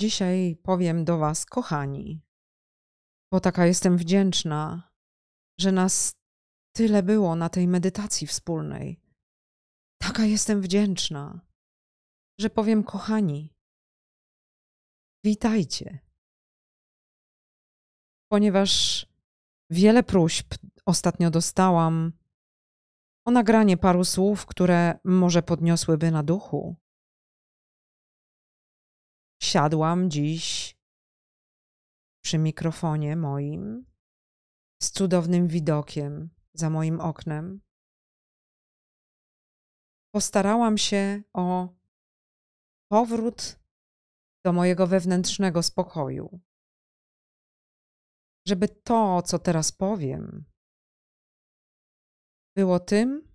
Dzisiaj powiem do Was, kochani, bo taka jestem wdzięczna, że nas tyle było na tej medytacji wspólnej. Taka jestem wdzięczna, że powiem, kochani, witajcie. Ponieważ wiele próśb ostatnio dostałam o nagranie paru słów, które może podniosłyby na duchu. Siadłam dziś przy mikrofonie moim z cudownym widokiem za moim oknem. Postarałam się o powrót do mojego wewnętrznego spokoju, żeby to, co teraz powiem, było tym,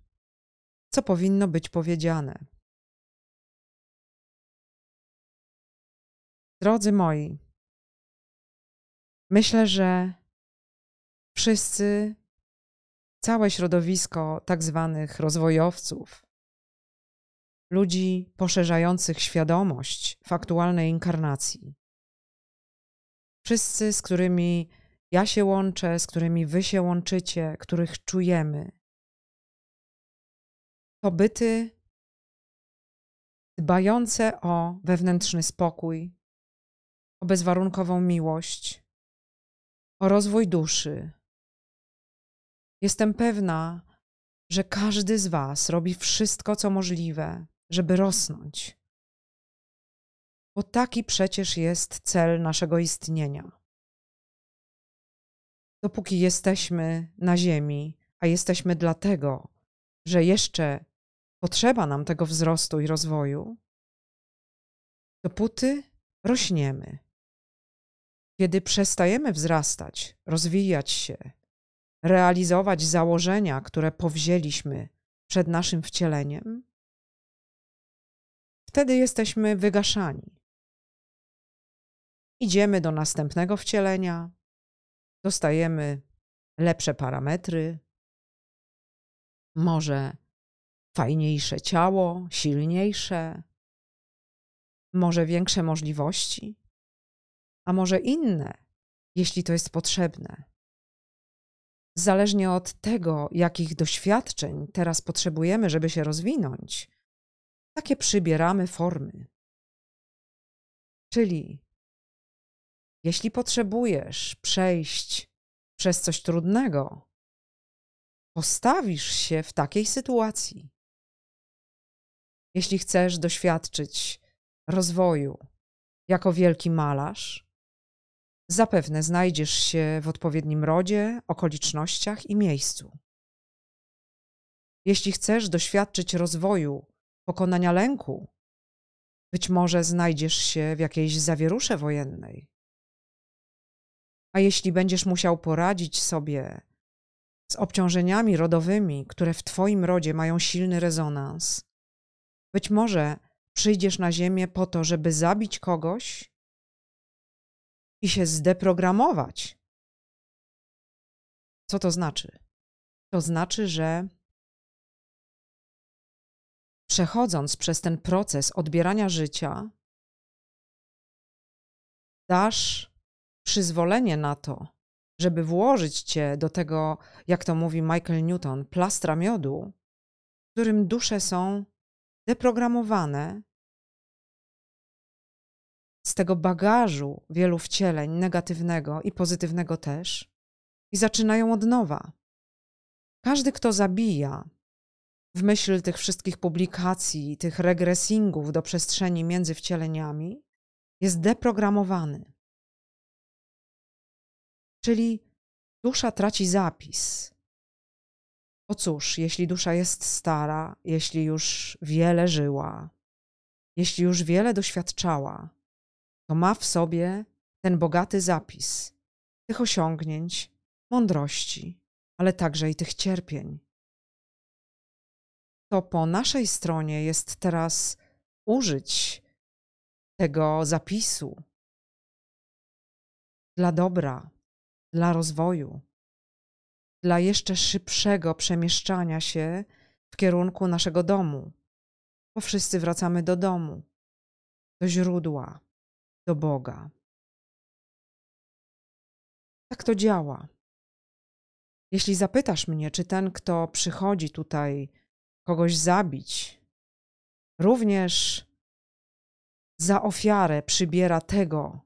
co powinno być powiedziane. Drodzy moi, myślę, że wszyscy, całe środowisko tak zwanych rozwojowców, ludzi poszerzających świadomość aktualnej inkarnacji, wszyscy, z którymi ja się łączę, z którymi wy się łączycie, których czujemy, to byty dbające o wewnętrzny spokój, o bezwarunkową miłość, o rozwój duszy. Jestem pewna, że każdy z Was robi wszystko, co możliwe, żeby rosnąć. Bo taki przecież jest cel naszego istnienia. Dopóki jesteśmy na Ziemi, a jesteśmy dlatego, że jeszcze potrzeba nam tego wzrostu i rozwoju, dopóty rośniemy. Kiedy przestajemy wzrastać, rozwijać się, realizować założenia, które powzięliśmy przed naszym wcieleniem, wtedy jesteśmy wygaszani. Idziemy do następnego wcielenia, dostajemy lepsze parametry, może fajniejsze ciało, silniejsze, może większe możliwości a może inne, jeśli to jest potrzebne. Zależnie od tego, jakich doświadczeń teraz potrzebujemy, żeby się rozwinąć, takie przybieramy formy. Czyli, jeśli potrzebujesz przejść przez coś trudnego, postawisz się w takiej sytuacji. Jeśli chcesz doświadczyć rozwoju jako wielki malarz, zapewne znajdziesz się w odpowiednim rodzie, okolicznościach i miejscu. Jeśli chcesz doświadczyć rozwoju, pokonania lęku, być może znajdziesz się w jakiejś zawierusze wojennej. A jeśli będziesz musiał poradzić sobie z obciążeniami rodowymi, które w Twoim rodzie mają silny rezonans, być może przyjdziesz na Ziemię po to, żeby zabić kogoś i się zdeprogramować. Co to znaczy? To znaczy, że przechodząc przez ten proces odbierania życia, dasz przyzwolenie na to, żeby włożyć cię do tego, jak to mówi Michael Newton, plastra miodu, w którym dusze są deprogramowane z tego bagażu wielu wcieleń negatywnego i pozytywnego też i zaczynają od nowa. Każdy, kto zabija, w myśl tych wszystkich publikacji, tych regresingów do przestrzeni między wcieleniami, jest deprogramowany. Czyli dusza traci zapis. O cóż, jeśli dusza jest stara, jeśli już wiele żyła, jeśli już wiele doświadczała, to ma w sobie ten bogaty zapis tych osiągnięć, mądrości, ale także i tych cierpień. To po naszej stronie jest teraz użyć tego zapisu dla dobra, dla rozwoju, dla jeszcze szybszego przemieszczania się w kierunku naszego domu, bo wszyscy wracamy do domu, do źródła, do Boga. Tak to działa. Jeśli zapytasz mnie, czy ten, kto przychodzi tutaj kogoś zabić, również za ofiarę przybiera tego,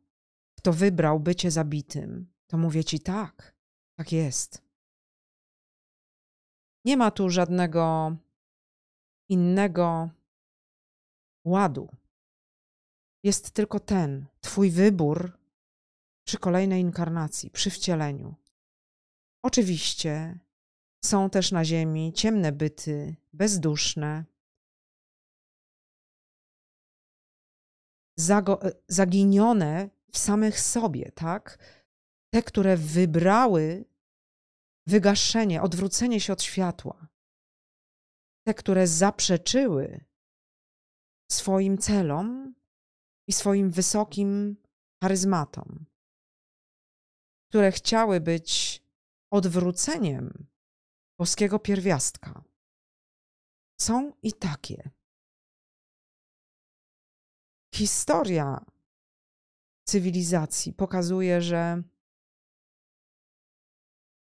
kto wybrał bycie zabitym, to mówię ci tak, tak jest. Nie ma tu żadnego innego ładu. Jest tylko ten, Twój wybór przy kolejnej inkarnacji, przy wcieleniu. Oczywiście są też na Ziemi ciemne byty, bezduszne, zaginione w samych sobie, tak? Te, które wybrały wygaszenie, odwrócenie się od światła. Te, które zaprzeczyły swoim celom i swoim wysokim charyzmatom, które chciały być odwróceniem boskiego pierwiastka. Są i takie. Historia cywilizacji pokazuje, że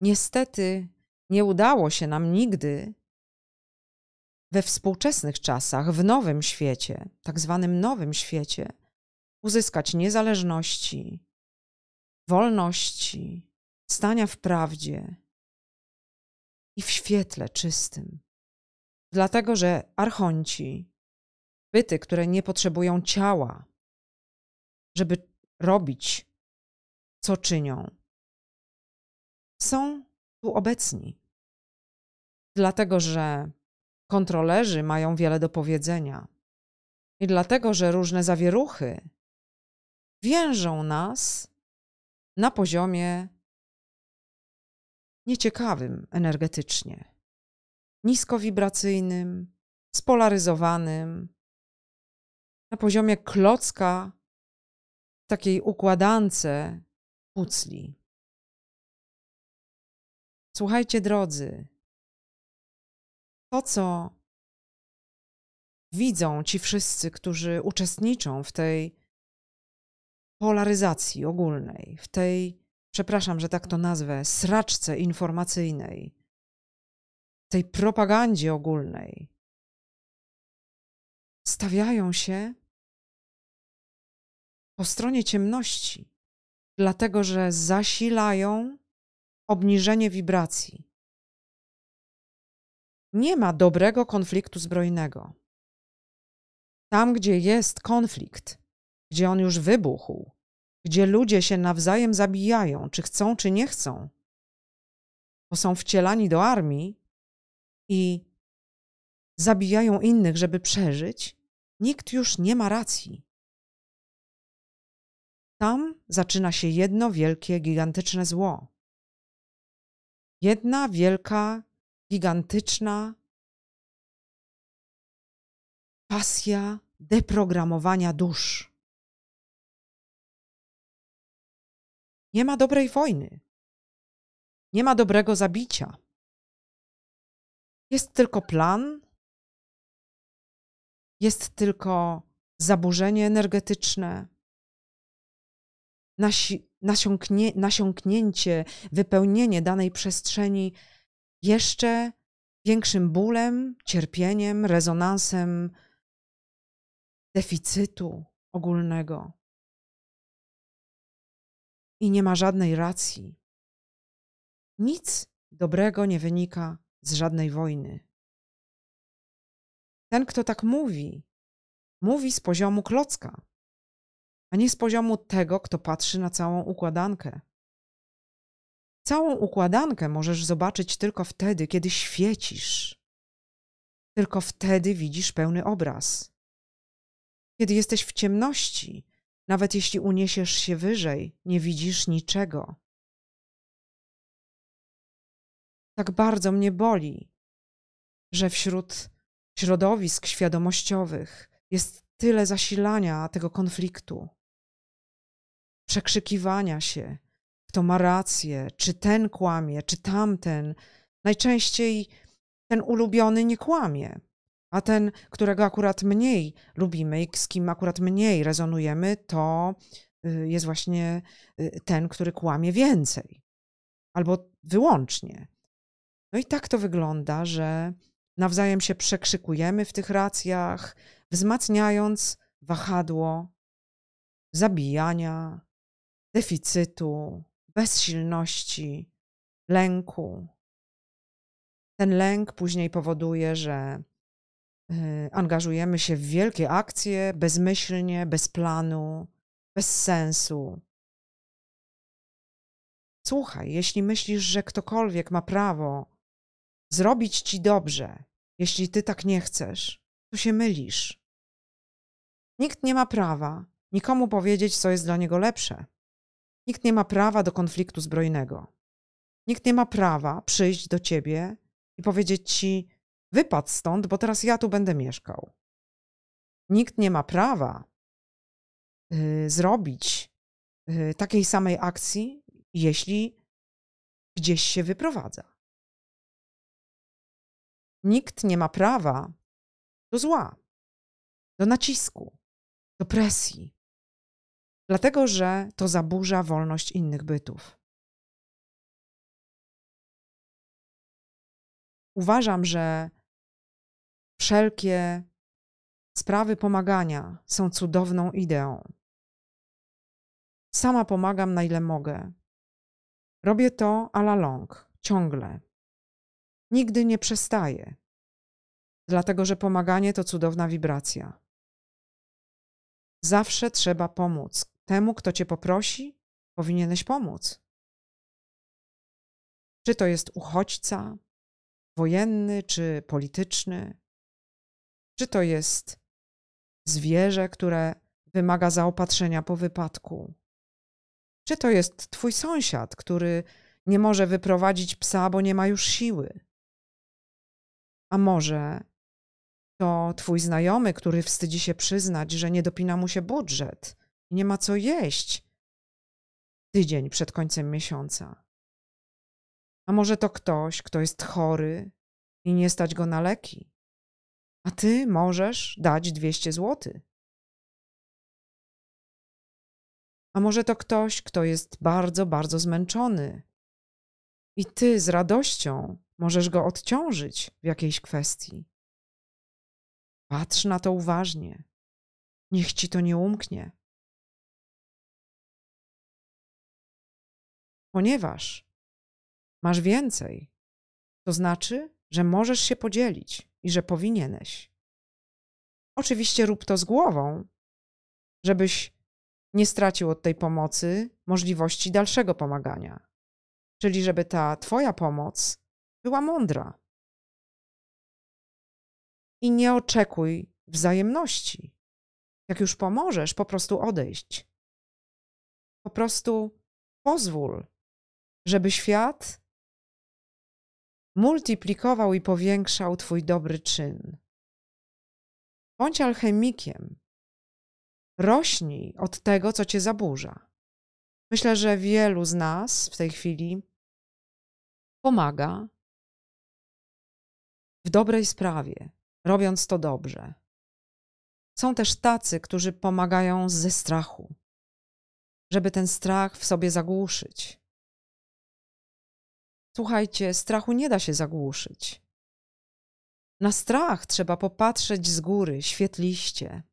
niestety nie udało się nam nigdy we współczesnych czasach, w nowym świecie, tak zwanym nowym świecie, uzyskać niezależności, wolności, stania w prawdzie i w świetle czystym. Dlatego, że archonci, byty, które nie potrzebują ciała, żeby robić, co czynią, są tu obecni. Dlatego, że kontrolerzy mają wiele do powiedzenia. I dlatego, że różne zawieruchy więżą nas na poziomie nieciekawym energetycznie, niskowibracyjnym, spolaryzowanym, na poziomie klocka takiej układance pucli. Słuchajcie, drodzy, to, co widzą ci wszyscy, którzy uczestniczą w tej polaryzacji ogólnej, w tej, przepraszam, że tak to nazwę, sraczce informacyjnej, tej propagandzie ogólnej, stawiają się po stronie ciemności, dlatego że zasilają obniżenie wibracji. Nie ma dobrego konfliktu zbrojnego. Tam, gdzie jest konflikt, gdzie on już wybuchł, gdzie ludzie się nawzajem zabijają, czy chcą, czy nie chcą, bo są wcielani do armii i zabijają innych, żeby przeżyć, nikt już nie ma racji. Tam zaczyna się jedno wielkie, gigantyczne zło. Jedna wielka, gigantyczna pasja deprogramowania dusz. Nie ma dobrej wojny. Nie ma dobrego zabicia. Jest tylko plan, jest tylko zaburzenie energetyczne, nasi, nasiąknie, nasiąknięcie, wypełnienie danej przestrzeni jeszcze większym bólem, cierpieniem, rezonansem deficytu ogólnego. I nie ma żadnej racji. Nic dobrego nie wynika z żadnej wojny. Ten, kto tak mówi, mówi z poziomu klocka, a nie z poziomu tego, kto patrzy na całą układankę. Całą układankę możesz zobaczyć tylko wtedy, kiedy świecisz. Tylko wtedy widzisz pełny obraz. Kiedy jesteś w ciemności, nawet jeśli uniesiesz się wyżej, nie widzisz niczego. Tak bardzo mnie boli, że wśród środowisk świadomościowych jest tyle zasilania tego konfliktu, przekrzykiwania się, kto ma rację, czy ten kłamie, czy tamten. Najczęściej ten ulubiony nie kłamie. A ten, którego akurat mniej lubimy i z kim akurat mniej rezonujemy, to y, jest właśnie y, ten, który kłamie więcej albo wyłącznie. No i tak to wygląda, że nawzajem się przekrzykujemy w tych racjach, wzmacniając wahadło zabijania, deficytu, bezsilności, lęku. Ten lęk później powoduje, że angażujemy się w wielkie akcje bezmyślnie, bez planu, bez sensu. Słuchaj, jeśli myślisz, że ktokolwiek ma prawo zrobić ci dobrze, jeśli ty tak nie chcesz, to się mylisz. Nikt nie ma prawa nikomu powiedzieć, co jest dla niego lepsze. Nikt nie ma prawa do konfliktu zbrojnego. Nikt nie ma prawa przyjść do ciebie i powiedzieć ci: wypadł stąd, bo teraz ja tu będę mieszkał. Nikt nie ma prawa y, zrobić y, takiej samej akcji, jeśli gdzieś się wyprowadza. Nikt nie ma prawa do zła, do nacisku, do presji, dlatego że to zaburza wolność innych bytów. Uważam, że wszelkie sprawy pomagania są cudowną ideą. Sama pomagam na ile mogę. Robię to a la long, ciągle. Nigdy nie przestaję, dlatego że pomaganie to cudowna wibracja. Zawsze trzeba pomóc. Temu, kto cię poprosi, powinieneś pomóc. Czy to jest uchodźca, wojenny czy polityczny, czy to jest zwierzę, które wymaga zaopatrzenia po wypadku, czy to jest twój sąsiad, który nie może wyprowadzić psa, bo nie ma już siły. A może to twój znajomy, który wstydzi się przyznać, że nie dopina mu się budżet i nie ma co jeść tydzień przed końcem miesiąca. A może to ktoś, kto jest chory i nie stać go na leki, a ty możesz dać 200 zł. A może to ktoś, kto jest bardzo, bardzo zmęczony i ty z radością możesz go odciążyć w jakiejś kwestii. Patrz na to uważnie. Niech ci to nie umknie. Ponieważ masz więcej, to znaczy, że możesz się podzielić i że powinieneś. Oczywiście rób to z głową, żebyś nie stracił od tej pomocy możliwości dalszego pomagania. Czyli żeby ta Twoja pomoc była mądra. I nie oczekuj wzajemności. Jak już pomożesz, po prostu odejść. Po prostu pozwól, żeby świat multiplikował i powiększał Twój dobry czyn. Bądź alchemikiem. Rośnij od tego, co Cię zaburza. Myślę, że wielu z nas w tej chwili pomaga w dobrej sprawie, robiąc to dobrze. Są też tacy, którzy pomagają ze strachu, żeby ten strach w sobie zagłuszyć. Słuchajcie, strachu nie da się zagłuszyć. Na strach trzeba popatrzeć z góry, świetliście.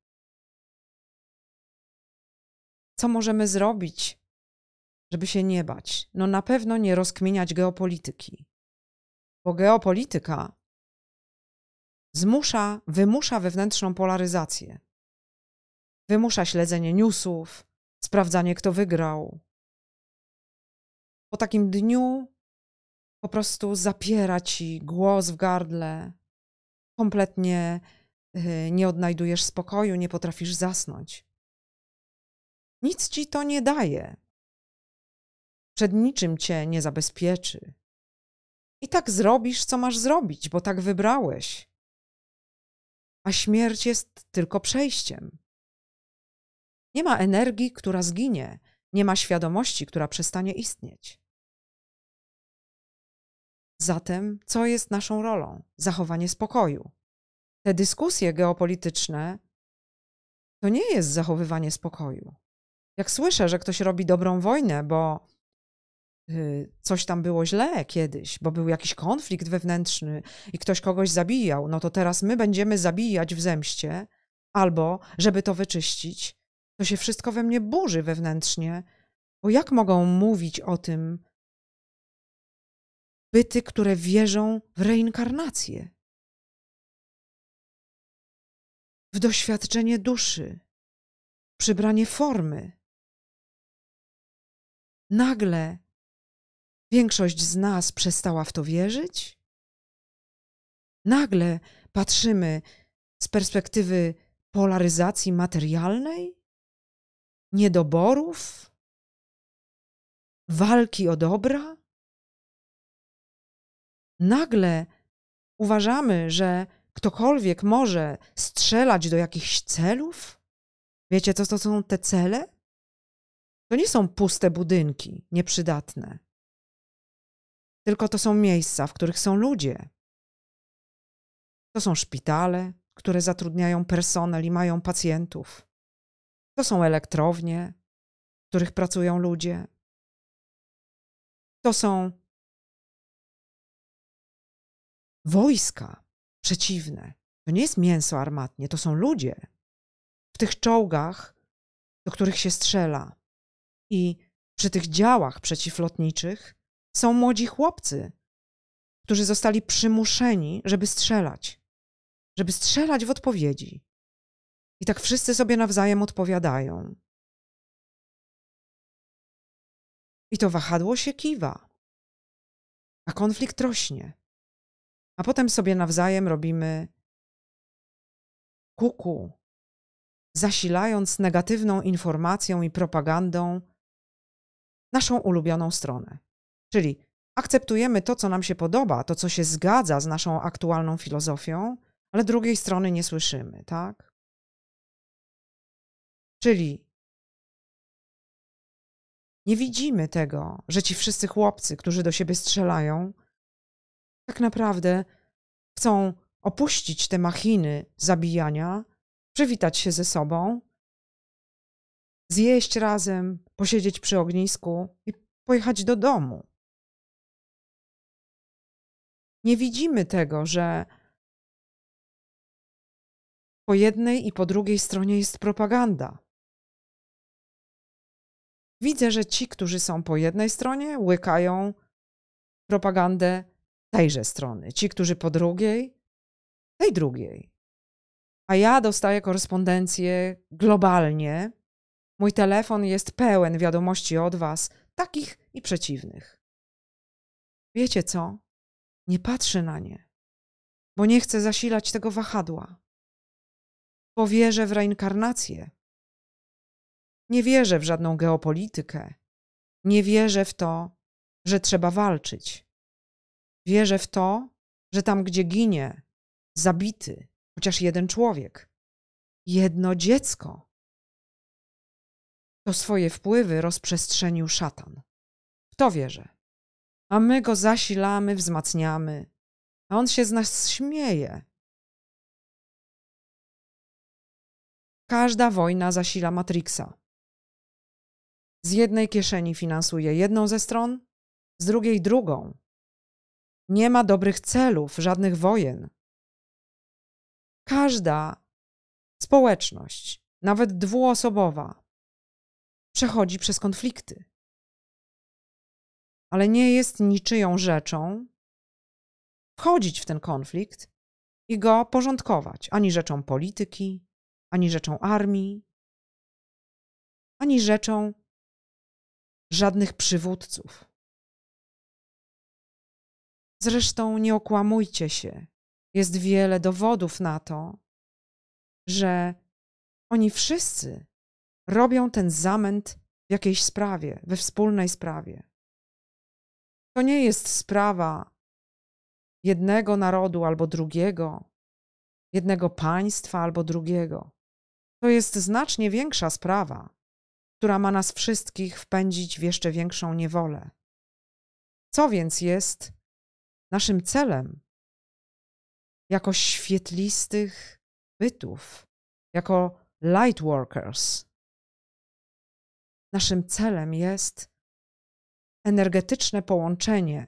Co możemy zrobić, żeby się nie bać? No na pewno nie rozkminiać geopolityki, bo geopolityka zmusza, wymusza wewnętrzną polaryzację. Wymusza śledzenie newsów, sprawdzanie, kto wygrał. Po takim dniu po prostu zapiera ci głos w gardle, kompletnie y, nie odnajdujesz spokoju, nie potrafisz zasnąć. Nic ci to nie daje. Przed niczym cię nie zabezpieczy. I tak zrobisz, co masz zrobić, bo tak wybrałeś. A śmierć jest tylko przejściem. Nie ma energii, która zginie, nie ma świadomości, która przestanie istnieć. Zatem, co jest naszą rolą? Zachowanie spokoju. te dyskusje geopolityczne to nie jest zachowywanie spokoju. Jak słyszę, że ktoś robi dobrą wojnę, bo y, coś tam było źle kiedyś, bo był jakiś konflikt wewnętrzny i ktoś kogoś zabijał, no to teraz my będziemy zabijać w zemście, albo żeby to wyczyścić, to się wszystko we mnie burzy wewnętrznie, bo jak mogą mówić o tym byty, które wierzą w reinkarnację, w doświadczenie duszy, przybranie formy. Nagle większość z nas przestała w to wierzyć? Nagle patrzymy z perspektywy polaryzacji materialnej, niedoborów, walki o dobra? Nagle uważamy, że ktokolwiek może strzelać do jakichś celów? Wiecie, co to są te cele? To nie są puste budynki, nieprzydatne. Tylko to są miejsca, w których są ludzie. To są szpitale, które zatrudniają personel i mają pacjentów. To są elektrownie, w których pracują ludzie. To są wojska przeciwne. To nie jest mięso armatnie, to są ludzie. W tych czołgach, do których się strzela i przy tych działach przeciwlotniczych są młodzi chłopcy, którzy zostali przymuszeni, żeby strzelać, żeby strzelać w odpowiedzi. I tak wszyscy sobie nawzajem odpowiadają. I to wahadło się kiwa, a konflikt rośnie. A potem sobie nawzajem robimy kuku, zasilając negatywną informacją i propagandą naszą ulubioną stronę. Czyli akceptujemy to, co nam się podoba, to, co się zgadza z naszą aktualną filozofią, ale drugiej strony nie słyszymy, tak? Czyli nie widzimy tego, że ci wszyscy chłopcy, którzy do siebie strzelają, tak naprawdę chcą opuścić te machiny zabijania, przywitać się ze sobą, zjeść razem, posiedzieć przy ognisku i pojechać do domu. Nie widzimy tego, że po jednej i po drugiej stronie jest propaganda. Widzę, że ci, którzy są po jednej stronie, łykają propagandę tejże strony. Ci, którzy po drugiej, tej drugiej. A ja dostaję korespondencję globalnie. Mój telefon jest pełen wiadomości od Was, takich i przeciwnych. Wiecie co? Nie patrzę na nie, bo nie chcę zasilać tego wahadła. Bo wierzę w reinkarnację. Nie wierzę w żadną geopolitykę. Nie wierzę w to, że trzeba walczyć. Wierzę w to, że tam, gdzie ginie zabity chociaż jeden człowiek, jedno dziecko, to swoje wpływy rozprzestrzenił szatan. W to wierzę. A my go zasilamy, wzmacniamy, a on się z nas śmieje. Każda wojna zasila Matrixa. Z jednej kieszeni finansuje jedną ze stron, z drugiej drugą. Nie ma dobrych celów, żadnych wojen. Każda społeczność, nawet dwuosobowa, przechodzi przez konflikty. Ale nie jest niczyją rzeczą wchodzić w ten konflikt i go porządkować ani rzeczą polityki, ani rzeczą armii, ani rzeczą żadnych przywódców. Zresztą nie okłamujcie się. Jest wiele dowodów na to, że oni wszyscy robią ten zamęt w jakiejś sprawie, we wspólnej sprawie. To nie jest sprawa jednego narodu albo drugiego, jednego państwa albo drugiego. To jest znacznie większa sprawa, która ma nas wszystkich wpędzić w jeszcze większą niewolę. Co więc jest naszym celem? jako świetlistych bytów, jako light workers. Naszym celem jest energetyczne połączenie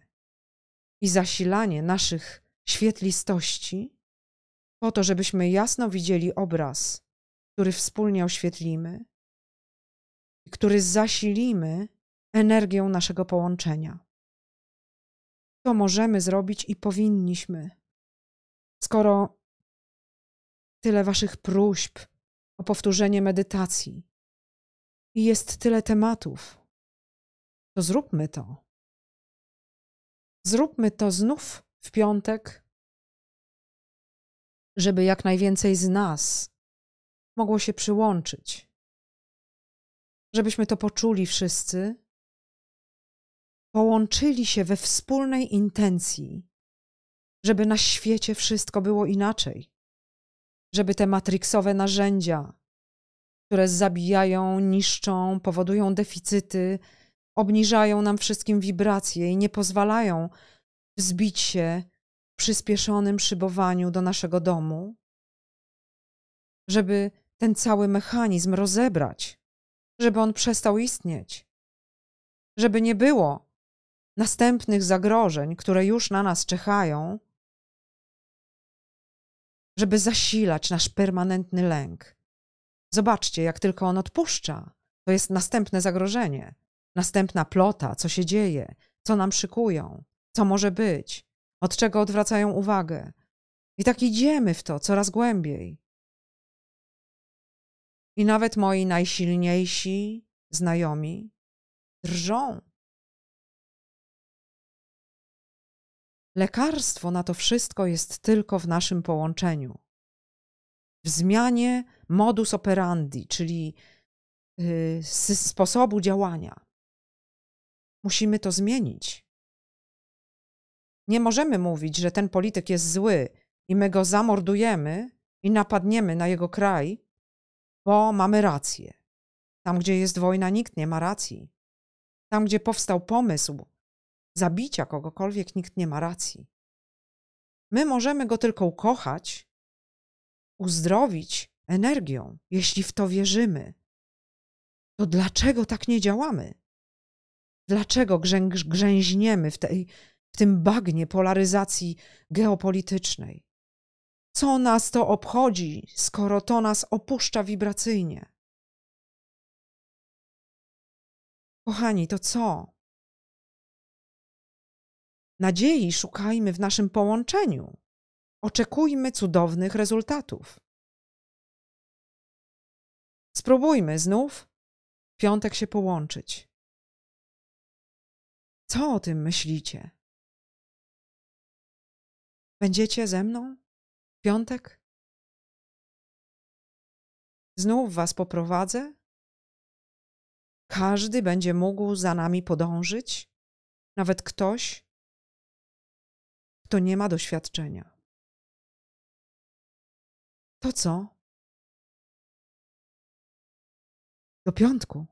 i zasilanie naszych świetlistości, po to, żebyśmy jasno widzieli obraz, który wspólnie oświetlimy i który zasilimy energią naszego połączenia. To możemy zrobić i powinniśmy. Skoro tyle Waszych próśb o powtórzenie medytacji i jest tyle tematów, to zróbmy to. Zróbmy to znów w piątek, żeby jak najwięcej z nas mogło się przyłączyć. Żebyśmy to poczuli wszyscy, połączyli się we wspólnej intencji, żeby na świecie wszystko było inaczej. Żeby te matriksowe narzędzia, które zabijają, niszczą, powodują deficyty, obniżają nam wszystkim wibracje i nie pozwalają wzbić się w przyspieszonym szybowaniu do naszego domu, żeby ten cały mechanizm rozebrać, żeby on przestał istnieć, żeby nie było następnych zagrożeń, które już na nas czekają, żeby zasilać nasz permanentny lęk. Zobaczcie, jak tylko on odpuszcza, to jest następne zagrożenie, następna plota, co się dzieje, co nam szykują, co może być, od czego odwracają uwagę. I tak idziemy w to coraz głębiej. I nawet moi najsilniejsi znajomi drżą. Lekarstwo na to wszystko jest tylko w naszym połączeniu. W zmianie modus operandi, czyli yy, sposobu działania. Musimy to zmienić. Nie możemy mówić, że ten polityk jest zły i my go zamordujemy i napadniemy na jego kraj, bo mamy rację. Tam, gdzie jest wojna, nikt nie ma racji. Tam, gdzie powstał pomysł zabicia kogokolwiek, nikt nie ma racji. My możemy go tylko ukochać, uzdrowić energią, jeśli w to wierzymy. To dlaczego tak nie działamy? Dlaczego grzęźniemy w, tej, w tym bagnie polaryzacji geopolitycznej? Co nas to obchodzi, skoro to nas opuszcza wibracyjnie? Kochani, to co? Nadziei szukajmy w naszym połączeniu. Oczekujmy cudownych rezultatów. Spróbujmy znów w piątek się połączyć. Co o tym myślicie? Będziecie ze mną w piątek? Znów was poprowadzę? Każdy będzie mógł za nami podążyć, nawet ktoś, kto nie ma doświadczenia. To co? Do piątku.